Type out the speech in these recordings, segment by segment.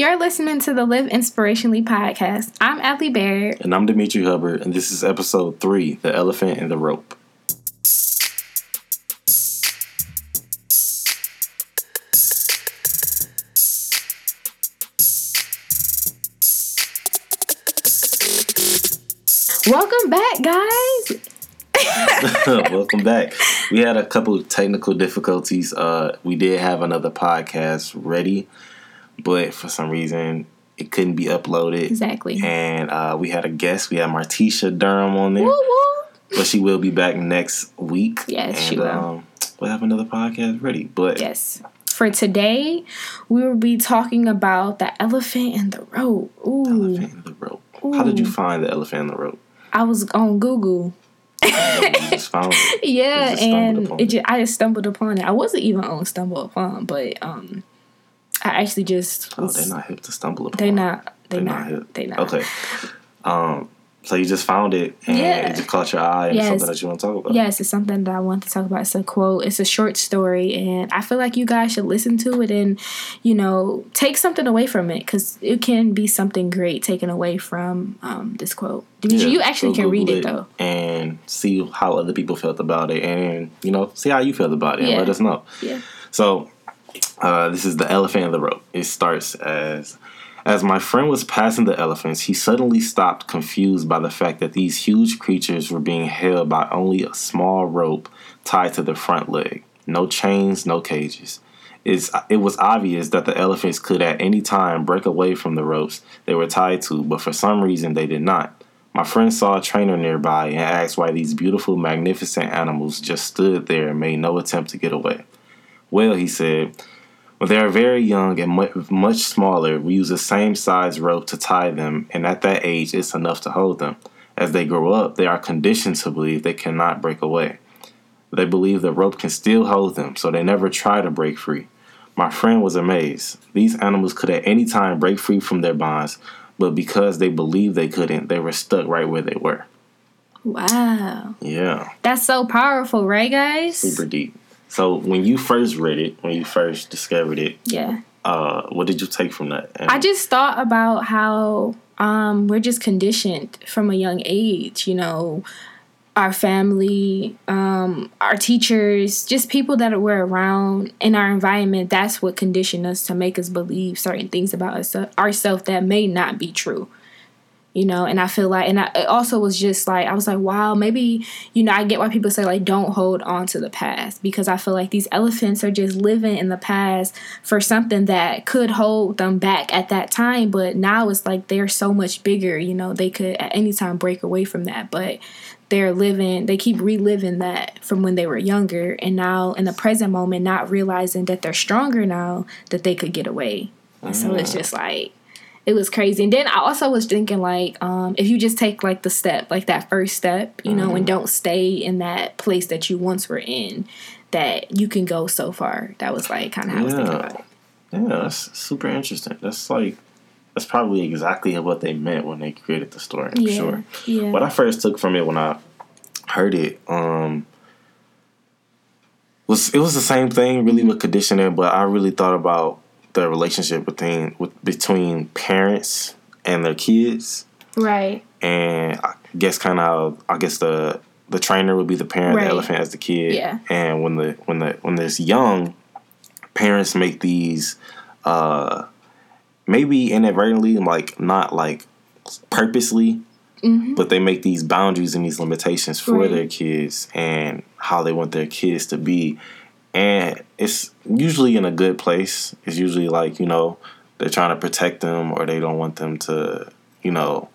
You're listening to the Live Inspirationally podcast. I'm Ally Baird. And I'm Demetri Hubbard, and this is episode three The Elephant and the Rope. Welcome back, guys. Welcome back. We had a couple of technical difficulties. Uh, we did have another podcast ready, but for some reason it couldn't be uploaded. Exactly. And uh, we had a guest. We had Martisha Durham on there, Woo woo. but she will be back next week. Yes, and, she will. Um, we'll have another podcast ready. But Yes. For today, we will be talking about the elephant and the rope. Ooh. elephant and the rope. How did you find the elephant and the rope? I was on Google. you just found it. Yeah, You just stumbled and it it. just, I just stumbled upon it. I wasn't even on stumble upon, but um, I actually just Oh, they're not hip to stumble upon. They're not. They They're not. not hip. They not. Okay. Um. So you just found it, and Yeah. it just caught your eye, and Yes. something that you want to talk about. Yes, it's something that I want to talk about. It's a quote. It's a short story, and I feel like you guys should listen to it and, you know, take something away from it because it can be something great taken away from um, this quote. Yeah, you actually can read Google it though. and see how other people felt about it, and you know, see how you felt about it, and let us know. Yeah. So, uh, this is the elephant in the rope. It starts as as my friend was passing the elephants, he suddenly stopped, confused by the fact that these huge creatures were being held by only a small rope tied to the front leg. No chains, no cages. It's, it was obvious that the elephants could at any time break away from the ropes they were tied to, but for some reason they did not. My friend saw a trainer nearby and asked why these beautiful, magnificent animals just stood there and made no attempt to get away. Well, he said, when they are very young and much smaller, we use the same size rope to tie them, and at that age, it's enough to hold them. As they grow up, they are conditioned to believe they cannot break away. They believe the rope can still hold them, so they never try to break free. My friend was amazed. These animals could at any time break free from their bonds, but because they believed they couldn't, they were stuck right where they were. Wow, Yeah, that's so powerful, right, guys? super deep. So when you first read it, when you first discovered it, Yeah. uh, what did you take from that? And I just thought about how um, we're just conditioned from a young age, you know, our family, um, our teachers, just people that we're around in our environment. That's what conditioned us to make us believe certain things about us, ourselves that may not be true. You know, and I feel like, and I it also was just like, I was like, wow, maybe, you know, I get why people say, like, don't hold on to the past because I feel like these elephants are just living in the past for something that could hold them back at that time. But now it's like they're so much bigger, you know, they could at any time break away from that. But they're living, they keep reliving that from when they were younger. And now in the present moment, not realizing that they're stronger now, that they could get away. And so it's mm. just like, it was crazy. And then I also was thinking like, um, if you just take like the step, like that first step, you know, and don't stay in that place that you once were in, that you can go so far. That was like kind of how I was thinking about it. Yeah, that's super interesting. That's like that's probably exactly what they meant when they created the story. I'm Yeah, sure. yeah. What I first took from it when I heard it, um, was it was the same thing really Mm-hmm. with conditioning, but I really thought about the relationship between with between parents and their kids, Right. and I guess kind of I guess the the trainer would be the parent, Right. the elephant as the kid, Yeah. and when the when the when there's young, parents make these uh maybe inadvertently like not like purposely but they make these boundaries and these limitations for Mm-hmm. Right. their kids and how they want their kids to be and it's usually in a good place it's usually like you know they're trying to protect them or they don't want them to you know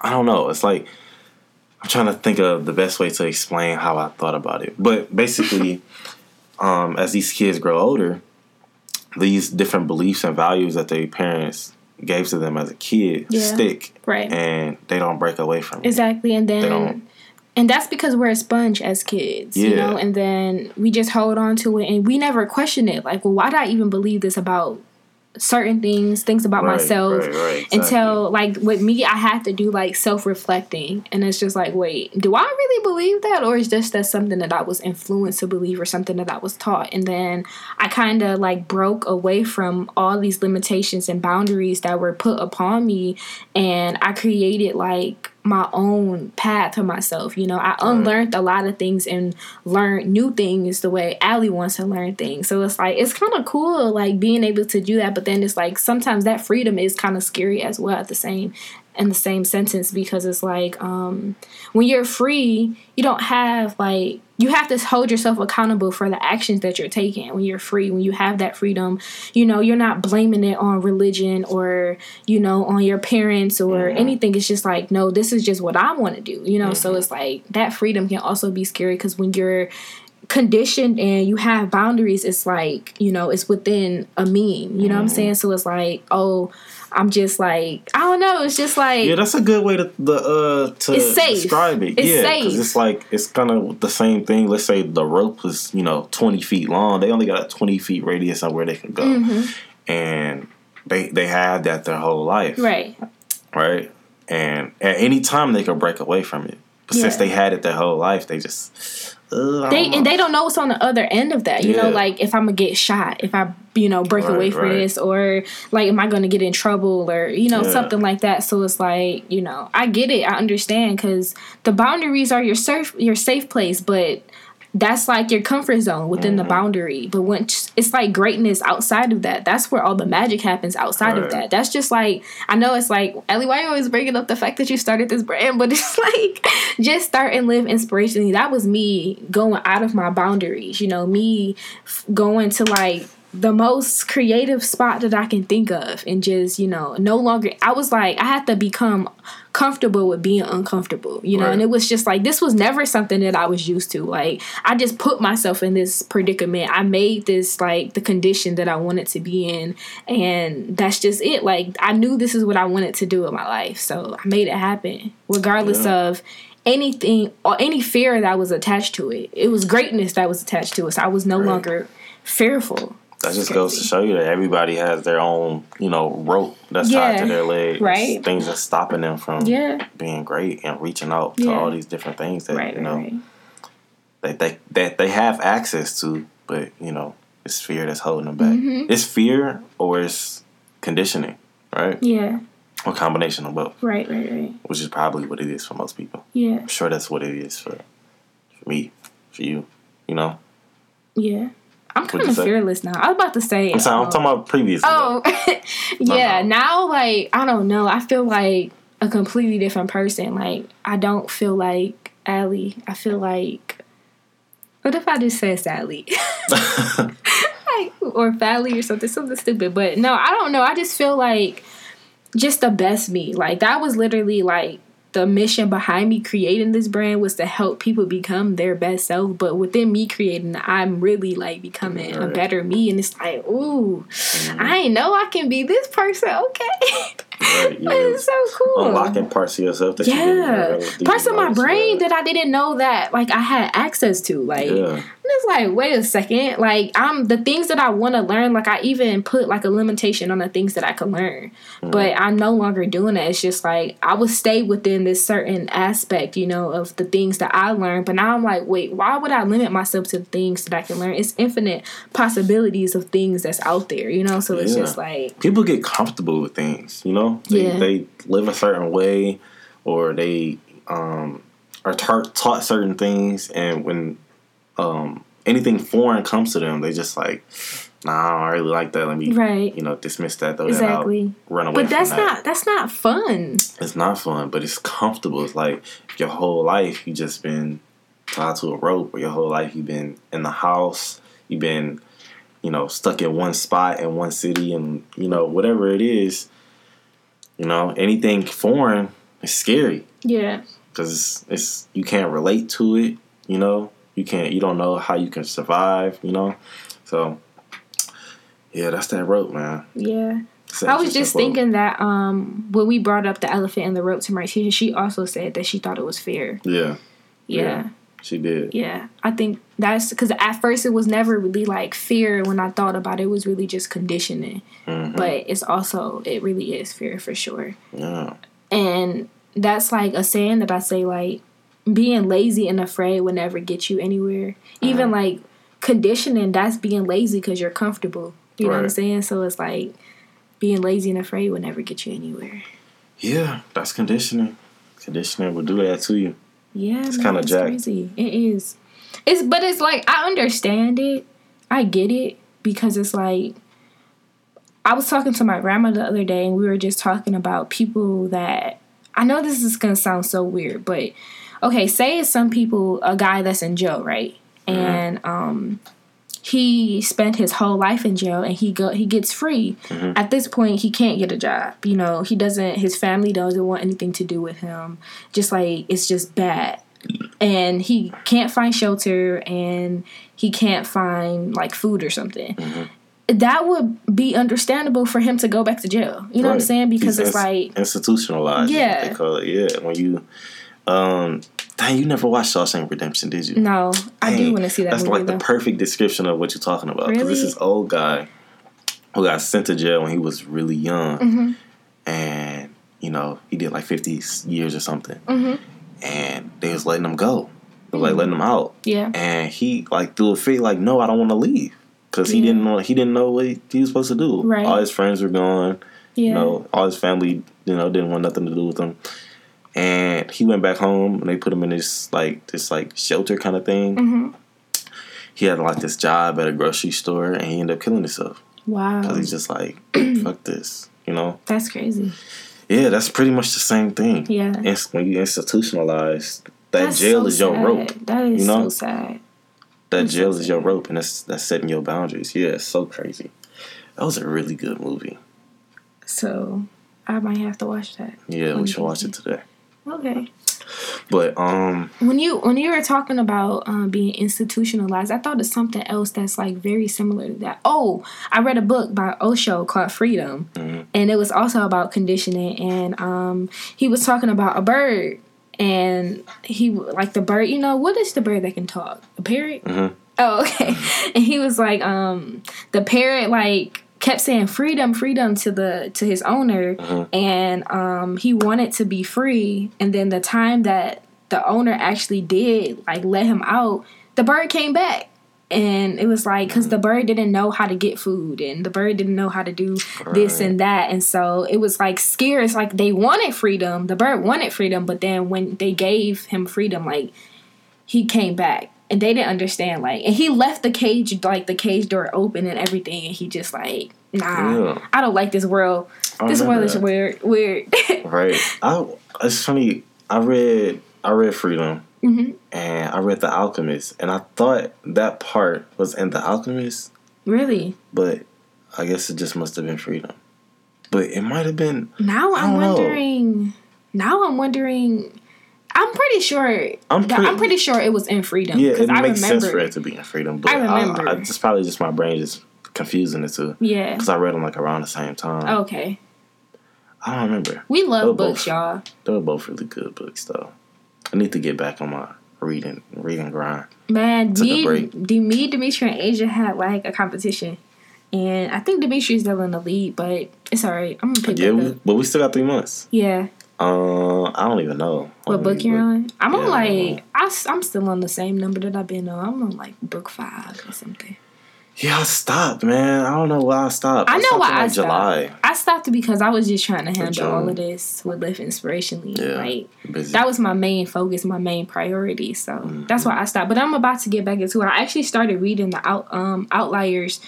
i don't know it's like i'm trying to think of the best way to explain how i thought about it but basically um, as these kids grow older these different beliefs and values that their parents gave to them as a kid Yeah. stick Right. and they don't break away from it Exactly. And They then don't- and that's because we're a sponge as kids, you know, and then we just hold on to it and we never question it. Like, well, why do I even believe this about certain things, things about Right, myself. right, right, exactly. Until like with me, I have to do like self reflecting, and it's just like, wait, do I really believe that, or is just that something that I was influenced to believe, or something that I was taught? And then I kind of like broke away from all these limitations and boundaries that were put upon me, and I created like my own path for myself. You know, I unlearned a lot of things and learned new things the way Ally wants to learn things. So it's like it's kind of cool, like being able to do that. But then it's like sometimes that freedom is kind of scary as well at the same in the same sentence because it's like um when you're free, you don't have like you have to hold yourself accountable for the actions that you're taking when you're free when you have that freedom. You know you're not blaming it on religion or you know on your parents or anything. It's just like no this is just what i want to do you know? So mm-hmm. it's like that freedom can also be scary because when you're conditioned and you have boundaries it's like you know it's within a mean you know what i'm saying so it's like oh i'm just like i don't know it's just like Yeah, that's a good way to the uh to It's safe. describe it. It's yeah, safe. it's like it's kind of the same thing. Let's say the rope was you know twenty feet long. They only got a twenty feet radius on where they can go, Mm-hmm. and they they have that their whole life, right right? And at any time they could break away from it. But since they had it their whole life, they just they don't know. and they don't know what's on the other end of that. You know, like if I'm gonna get shot, if I you know break Right, away from right. this, or like am I gonna get in trouble, or you know Yeah. something like that. So it's like you know I get it, I understand because the boundaries are your safe your safe place, but that's like your comfort zone within Mm-hmm. the boundary. But once it's like greatness outside of that, that's where all the magic happens outside of that. That's just like I know it's like Ellie, why you always bringing up the fact that you started this brand? But it's like just start and live inspirationally. That was me going out of my boundaries. You know, me f- going to like the most creative spot that I can think of and just, you know, no longer I was like I had to become comfortable with being uncomfortable, you know, Right. and it was just like this was never something that I was used to. Like I just put myself in this predicament. I made this like the condition that I wanted to be in and that's just it. Like I knew this is what I wanted to do in my life. So I made it happen regardless Yeah. of anything or any fear that was attached to it. It was greatness that was attached to it. So I was no Right. longer fearful. That just It's goes to show you that everybody has their own, you know, rope that's tied to their leg. right. Things that's stopping them from Yeah. being great and reaching out to Yeah. all these different things that Right, you know right. that they that they have access to, but you know, it's fear that's holding them back. Mm-hmm. It's fear or it's conditioning, right? Yeah. Or combination of both, Right, right, right. which is probably what it is for most people. Yeah. I'm sure that's what it is for for me, for you. You know, Yeah. I'm kind of fearless now. I was about to say. I'm, I'm um, talking about previous. Oh, yeah. Uh-huh. Now, like, I don't know. I feel like a completely different person. Like, I don't feel like Ally. I feel like. What if I just said Sally? like, or Fally or something, something stupid. But no, I don't know. I just feel like just the best me. Like, that was literally like the mission behind me creating this brand was to help people become their best self. But within me creating, I'm really like becoming a better me. And it's like, ooh, mm-hmm. I ain't know I can be this person. Okay. Right, it's so cool. unlocking parts of yourself that you didn't Yeah. know deep Parts of my brain that I didn't know that like I had access to. Like Yeah. and it's like, wait a second. Like I'm the things that I want to learn, like I even put like a limitation on the things that I can learn. Mm. But I'm no longer doing that. It's just like I would stay within this certain aspect, you know, of the things that I learned. But now I'm like, wait, why would I limit myself to the things that I can learn? It's infinite possibilities of things that's out there, you know? So it's Yeah. just like people get comfortable with things, you know. They, Yeah. they live a certain way, or they um, are tar- taught certain things, and when um, anything foreign comes to them, they just like, nah, I don't really like that. Let me, Right. you know, dismiss that. Throw Exactly. that run away. But from that's that. not that's not fun. It's not fun, but it's comfortable. It's like your whole life you just been tied to a rope, or your whole life you've been in the house. You've been, you know, stuck in one spot in one city, and you know whatever it is. You know, anything foreign is scary Yeah. because it's, it's you can't relate to it. You know, you can't. You don't know how you can survive. You know, so yeah, that's that rope, man. Yeah. I was just thinking that um when we brought up the elephant and the rope to my teacher, she also said that she thought it was fair. Yeah, Yeah. Yeah. She did. Yeah, I think that's because at first it was never really like fear. When I thought about it, it was really just conditioning. Mhm. But it's also it really is fear for sure. Yeah. And that's like a saying that I say like being lazy and afraid will never get you anywhere. Even Uh-huh. like conditioning, that's being lazy because you're comfortable. You know what I'm saying? So it's like being lazy and afraid will never get you anywhere. Yeah, that's conditioning. Conditioning will do that to you. Yeah, It's it's jacked. crazy. It is. It's but it's like I understand it. I get it because it's like I was talking to my grandma the other day and we were just talking about people that I know this is gonna sound so weird, but okay, say it's some people a guy that's in jail, right? And um he spent his whole life in jail and he go he gets free. At this point he can't get a job. You know, he doesn't his family doesn't want anything to do with him. Just like it's just bad. And he can't find shelter and he can't find like food or something. That would be understandable for him to go back to jail. You know what I'm saying? Because He's it's ins- like institutionalized. Yeah. they call it. Yeah, when you, um, dang, you never watched Shawshank Redemption, did you? no, I do want to see that That's like though. the perfect description of what you're talking about. Because this is old guy who got sent to jail when he was really young, Mm-hmm. and you know he did like 50 years or something, Mhm. and they was letting him go, they Mm-hmm. like letting him out, yeah. and he like threw a fit like, no, I don't want to leave. Cause he Yeah. didn't know he didn't know what he, he was supposed to do. Right. All his friends were gone. Yeah. You know, all his family, you know, didn't want nothing to do with him. And he went back home and they put him in this like this like shelter kind of thing. Mhm. He had like this job at a grocery store and he ended up killing himself. Wow. Cause he's just like, fuck this. You know? That's crazy. Yeah, that's pretty much the same thing. Yeah. It's when you institutionalize that That's jail so is your sad. rope. That is you know? so sad. That That's so jail is your rope and that's that's setting your boundaries. Yeah, it's so crazy. That was a really good movie. So I might have to watch that. Yeah, we should watch it today. Okay. But um When you when you were talking about um, being institutionalized, I thought of something else that's like very similar to that. Oh, I read a book by Osho called Freedom, Mhm. and it was also about conditioning. And um, he was talking about a bird, and he like the bird. You know what is the bird that can talk? A parrot. mhm. Oh, okay. And he was like, um, the parrot like kept saying freedom, freedom to the to his owner, Mhm. and um, he wanted to be free. And then the time that the owner actually did like let him out, the bird came back. And it was like because the bird didn't know how to get food, and the bird didn't know how to do this and that, and so it was like scared. It's like they wanted freedom. The bird wanted freedom, but then when they gave him freedom, like he came back and they didn't understand like and he left the cage like the cage door open and everything and he just like nah Yeah. i don't like this world I this world remember is weird weird Right. I it's funny. I read I read Freedom Mhm. and I read The Alchemist and I thought that part was in The Alchemist, really but I guess it just must have been Freedom. But it might have been. now i'm don't know. wondering now i'm wondering i'm pretty sure I'm pretty- i'm pretty sure it was in freedom Yeah, it i makes sense for it to be in Freedom, but I I remember. I, it's probably just my brain just confusing the two yeah because I read them like around the same time. okay I don't remember. we love books both. y'all They were both really good books, though. I need to get back on my reading reading grind. man Took a me, break. D- me demetri and asia had like a competition and i think demetri's still in the lead but it's all right i'm gonna pick Yeah, that we, up but we still got three months. yeah Uh, I don't even know What book you're on? I'm on Yeah, I like I, am still on the same number that I've been on. I'm on like book five or something. Yeah, I stopped, man. I don't know why I stopped. I know stopped why in, I like, stopped. July. I stopped because I was just trying to handle all of this with Live Inspirationally. Yeah, Like busy. that was my main focus, my main priority. So Mm-hmm. that's why I stopped. But I'm about to get back into it. I actually started reading the out um Outliers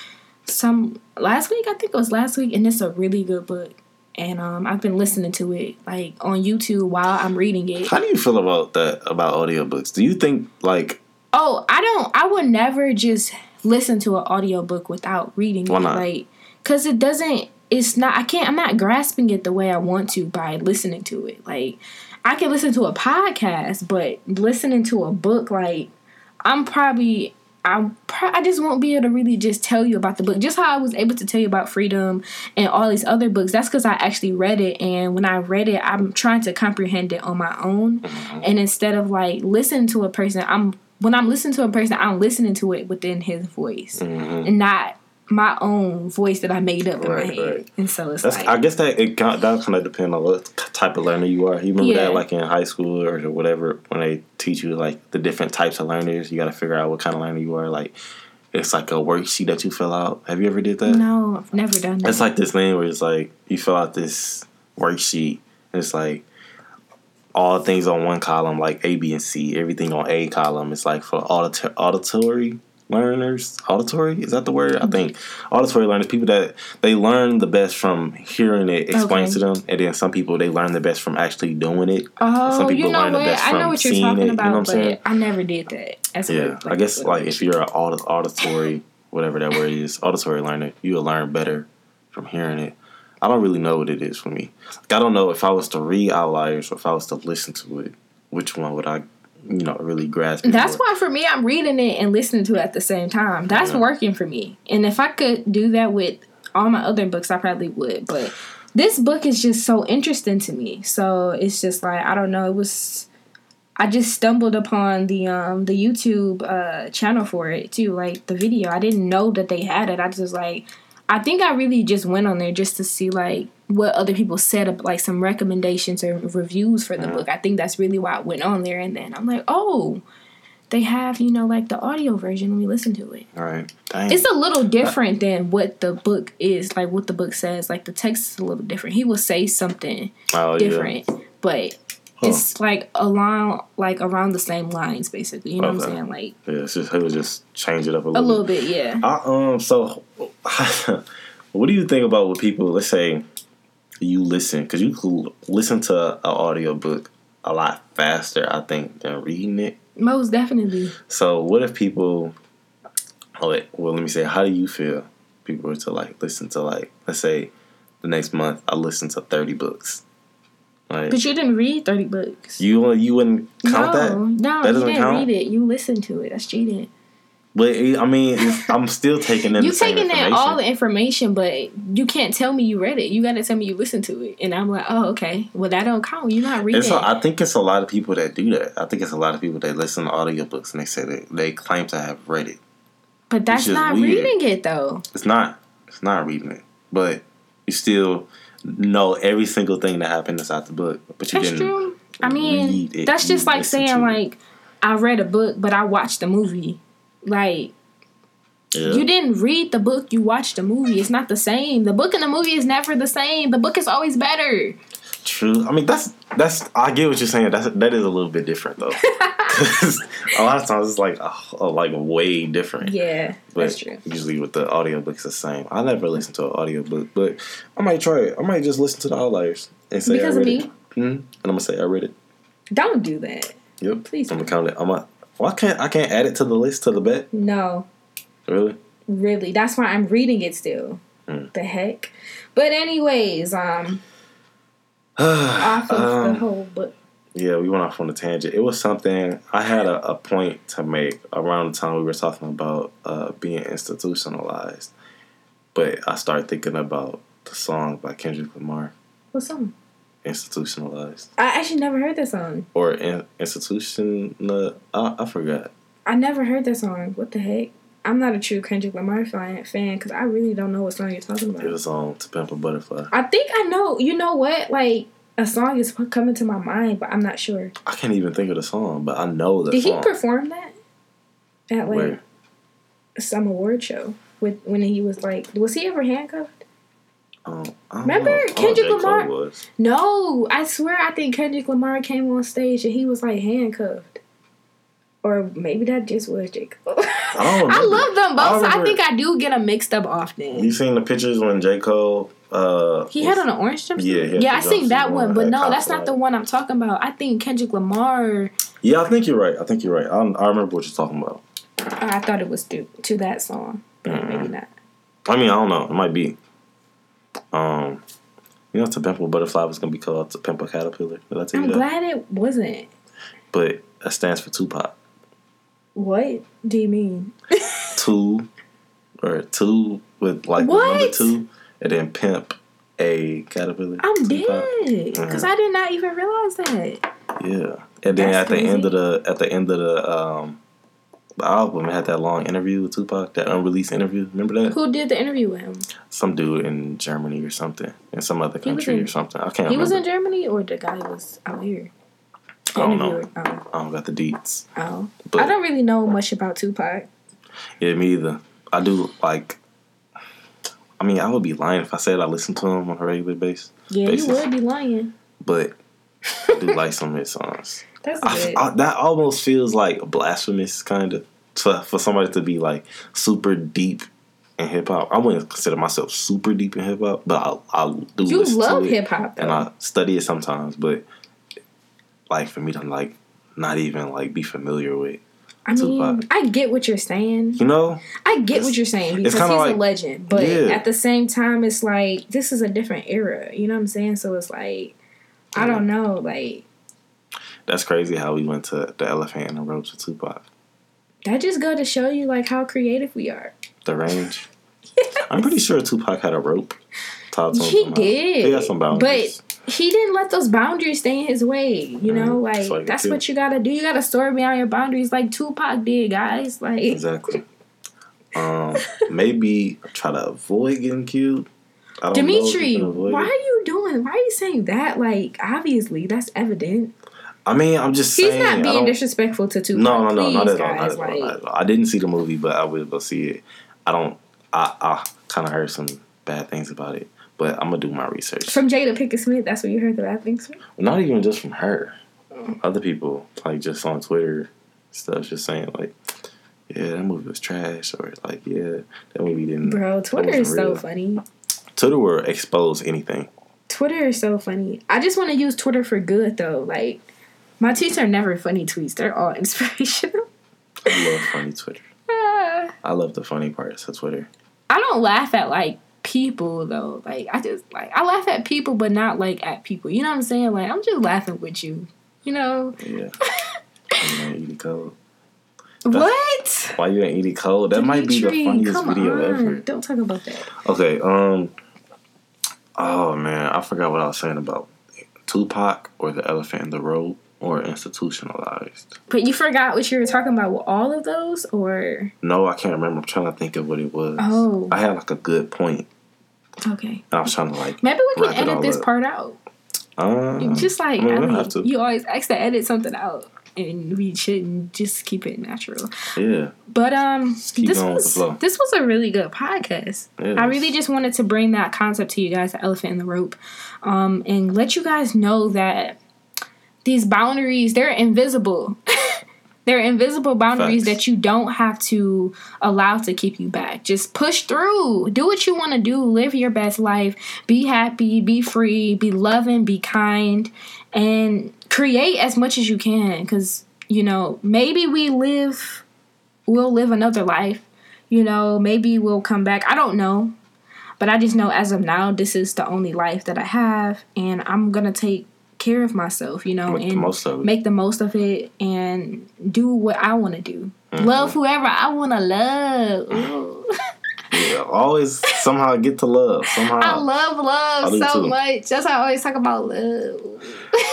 some last week. I think it was last week, and it's a really good book. And um, I've been listening to it like on YouTube while I'm reading it. How do you feel about that? About audiobooks? Do you think like Oh, I don't. I would never just listen to an audiobook without reading Why it, not? like, cause it doesn't. It's not. I can't. I'm not grasping it the way I want to by listening to it. Like, I can listen to a podcast, but listening to a book, like, I'm probably I I just won't be able to really just tell you about the book. Just how I was able to tell you about freedom and all these other books. That's because I actually read it, and when I read it, I'm trying to comprehend it on my own. Mm-hmm. And instead of like listening to a person, I'm when I'm listening to a person, I'm listening to it within his voice, mm-hmm. and not my own voice that I made up in right, my head. Right. And so it's That's, like I guess that it that kind of depends on what type of learner you are. You remember yeah. that like in high school or whatever when they teach you like the different types of learners, you got to figure out what kind of learner you are. Like it's like a worksheet that you fill out. Have you ever did that? No, I've never done that. It's like this thing where it's like you fill out this worksheet and it's like all things on one column, like A, B, and C. Everything on A column is like for audit- auditory learners. Auditory? Is that the word? I think auditory learners people that they learn the best from hearing it explained okay. to them and then some people they learn the best from actually doing it. Oh some people you know learn what? the best I know what you're talking it, about you know what I'm saying? i never did that yeah i guess like if you're an auditory whatever that word is auditory learner you'll learn better from hearing it. I don't really know what it is for me. Like, i don't know if i was to read outliers or if i was to listen to it which one would i you know really grasp. That's why for me, I'm reading it and listening to it at the same time. That's yeah. working for me. And if I could do that with all my other books, I probably would. But this book is just so interesting to me. So it's just like I don't know. It was. I just stumbled upon the um the YouTube uh channel for it too, like the video. I didn't know that they had it. I just like I think I really just went on there just to see like what other people said like some recommendations or reviews for the book. I think that's really why I went on there and then I'm like, oh, they have, you know, like the audio version. we listen to it. All right. Dang. It's a little different than what the book is, like what the book says. Like the text is a little different. He will say something oh, different, yeah. but huh. it's like along like around the same lines basically. You know okay. what I'm saying? Like Yeah, it's just he would just change it up a little A little bit, bit yeah. I, um so what do you think about what people let's say you listen because you could listen to an audio book a lot faster, I think, than reading it. Most definitely. So what if people? Oh, wait, well, let me say, how do you feel? People were to like listen to like, let's say, the next month I listen to thirty books. Like, but you didn't read thirty books. You you wouldn't count no, that? No, that you didn't count? read it. You listened to it. That's cheating. But eh, I mean, I'm still taking in. you taking in all the information, but you can't tell me you read it. You got to tell me you listened to it, and I'm like, oh, okay. Well, that don't count. You're not reading. So I think it's a lot of people that do that. I think it's a lot of people that listen to audiobooks and they say that they claim to have read it. But that's not weird. reading it, though. It's not. It's not reading it, but you still know every single thing that happened inside the book. But you that's didn't. True. I mean, that's just like saying like I read a book, but I watched a movie like yeah. You didn't read the book, you watched the movie. It's not the same. The book and the movie is never the same. The book is always better. True. I mean, that's that's. I get what you're saying. That's that is a little bit different though. a lot of times it's like oh, like way different. Yeah, but that's true. Usually with the audiobook it's the same. I never listen to an audiobook, but I might try it. I might just listen to the outliers and say because I read of me. It. Mm-hmm. And I'm gonna say I read it. Don't do that. Yep. Please. I'm gonna count it. I'm gonna well, I can't. I can't add it to the list to the bet. No. Really. Really. That's why I'm reading it still. Mm. The heck. But anyways, um. off of um, the whole book. Yeah, we went off on a tangent. It was something I had a, a point to make around the time we were talking about uh, being institutionalized, but I started thinking about the song by Kendrick Lamar. What song? Institutionalized. I actually never heard that song. Or in, institution. Uh, I, I forgot. I never heard that song. What the heck? I'm not a true Kendrick Lamar fan because I really don't know what song you're talking about. It was on To Pimp a Butterfly. I think I know. You know what? Like a song is coming to my mind, but I'm not sure. I can't even think of the song, but I know the. Did song. he perform that at like Where? some award show with when he was like? Was he ever handcuffed? Um, Remember know. Kendrick Lamar? No, I swear I think Kendrick Lamar came on stage and he was like handcuffed. Or maybe that just was J. Cole. I, I love them both. I, so I, think I do get them mixed up often. You seen the pictures when J. Cole uh, he had on an orange jumpsuit. Yeah, yeah, I seen that one, but no, that's not the one I'm talking about. I think Kendrick Lamar. Yeah, I think you're right. I think you're right. I, I remember what you're talking about. I thought it was to to that song, but mm. maybe not. I mean, I don't know. It might be. Um, you know, To Pimp a Butterfly was gonna be called To a Caterpillar. Did I tell I'm you that? glad it wasn't. But that stands for Tupac. What do you mean? two or two with like the number two, and then pimp a caterpillar. I'm Tupac. dead because I did not even realize that. Yeah, and then That's at the end of the at the end of the um the album, had that long interview with Tupac, that unreleased interview. Remember that? Who did the interview with him? Some dude in Germany or something, in some other country in- or something. I can't He remember. was in Germany, or the guy was out here. The I don't know. Oh, I don't got the deets, oh. but I don't really know much about Tupac. yeah, me either. I do like. I mean, I would be lying if I said I listen to him on a regular basis, Yeah, Basis. you would be lying. but I do like some of his songs. That's I. I- that almost feels like blasphemous, kind of, for, for somebody to be like super deep in hip hop. I wouldn't consider myself super deep in hip hop, but I, I do. you love hip hop, and. I study it sometimes. But like for me to like not even like be familiar with, I mean, Tupac. I get what you're saying. you know, I get what you're saying because he's kinda a legend, but Yeah. at the same time, it's like this is a different era. You know what I'm saying? So it's like I don't know, like that's crazy how we went to the Elephant and the Ropes with Tupac. That just go to show you like how creative we are. The range. I'm pretty sure Tupac had a rope. He somehow. did. He had some boundaries. But he didn't let those boundaries stay in his way. You know, Mhm. like That's like that's what you gotta do. You gotta store beyond your boundaries, like Tupac did, guys. Like Exactly. Um, maybe try to avoid getting killed. I don't know if you Demetri, why it. are you doing? Why are you saying that? Like obviously, that's evident. I mean, I'm just He's saying. not being disrespectful to Tupac. No, no, no, not at all. Not at all, like- not at all. I didn't see the movie, but I will go see it. I don't. I, I kind of heard some bad things about it, but I'm gonna do my research. From Jada Pinkett Smith, that's what you heard the bad things from. Not even just from her. Oh. Other people, like just on Twitter, stuff, just saying like, "Yeah, that movie was trash," or like, "Yeah, that movie didn't." Bro, Twitter is so funny. Twitter will expose anything. Twitter is so funny. I just want to use Twitter for good though. Like my tweets are never funny tweets. They're all inspirational. I love funny Twitter. Ah. I love the funny parts of Twitter. I don't laugh at like people though. Like I just like I laugh at people, but not like at people. You know what I'm saying? Like I'm just laughing with you. You know Yeah. you ain't Edie Code. what? Why you ain't Edie Code? That might be the funniest video on. ever. Don't talk about that. Okay, um Oh man, I forgot what I was saying about Tupac or the elephant in the road or institutionalized. But you forgot what you were talking about with all of those, or No, I can't remember. I'm trying to think of what it was. Oh. I had like a good point. okay. And I was trying to like Maybe we can edit this up. part out. uh, Just like I mean, I don't mean, have to. you always ask to edit something out, and we shouldn't just keep it natural. Yeah. But um, this going with the was this was a really good podcast. I really just wanted to bring that concept to you guys, the elephant in the rope, um, and let you guys know that these boundaries they're invisible. they're invisible boundaries Facts. that you don't have to allow to keep you back. Just push through. Do what you want to do. Live your best life. Be happy. Be free. Be loving. Be kind, and create as much as you can. Because you know maybe we live, we'll live another life. You know maybe we'll come back. I don't know. But I just know as of now, this is the only life that I have, and I'm gonna take care of myself, you know, Make the and most of it. make the most of it and do what I want to do. Mm-hmm. Love whoever I want to love. Yeah, always somehow get to love. Somehow. I love love I so too. much. That's why I always talk about love.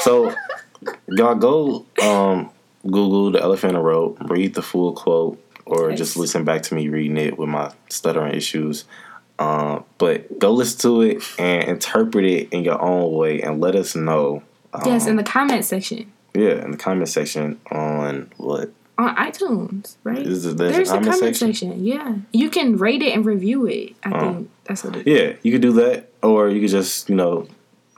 So, y'all go um, Google the elephant in the rope, read the full quote, or just listen back to me reading it with my stuttering issues. Um, but go listen to it and interpret it in your own way, and let us know. Um, yes, in the comment section yeah, in the comment section on what on iTunes, right? is? There's, There's a comment, section. section. Yeah, you can rate it and review it. I Oh. think that's what it is. Yeah, you could do that, or you could just you know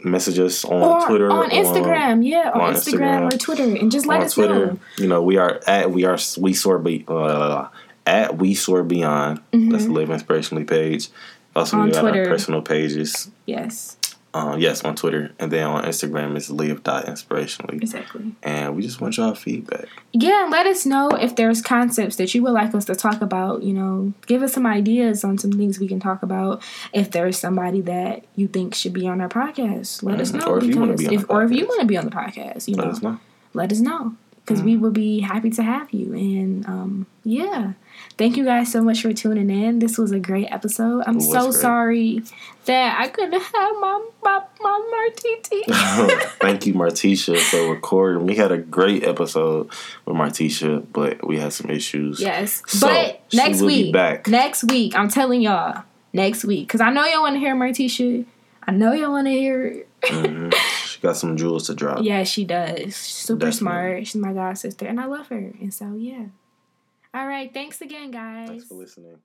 message us on Or Twitter, on Instagram, yeah, on, on Instagram, Instagram, or Twitter, and just let on us Twitter. know. You know, we are at we are we soar be uh, at we soar beyond. That's the Live Inspirationally page. Also, Mm-hmm. On we got Twitter. our personal pages. Yes, Uh, yes, on Twitter, and then on Instagram is live.inspirationally. exactly. And we just want y'all feedback. Yeah, let us know if there's concepts that you would like us to talk about. You know, give us some ideas on some things we can talk about. If there's somebody that you think should be on our podcast, let us Mhm. know. Or if you wanna be on if, the or if you podcast. want to be on the podcast, you Let know, us know. let us know because we will be happy to have you. And um, yeah, thank you guys so much for tuning in. This was a great episode. I'm so great. sorry that I couldn't have my my, my Martiti. thank you, Martisha, for recording. We had a great episode with Martisha, but we had some issues. Yes, so but next week, back. next week, I'm telling y'all, next week, because I know y'all want to hear Martisha. I know y'all want to hear. mm-hmm. She got some jewels to drop. Yeah, she does. Super Definitely. smart. She's my god sister, and I love her. And so, yeah. All right. Thanks again, guys. Thanks for listening.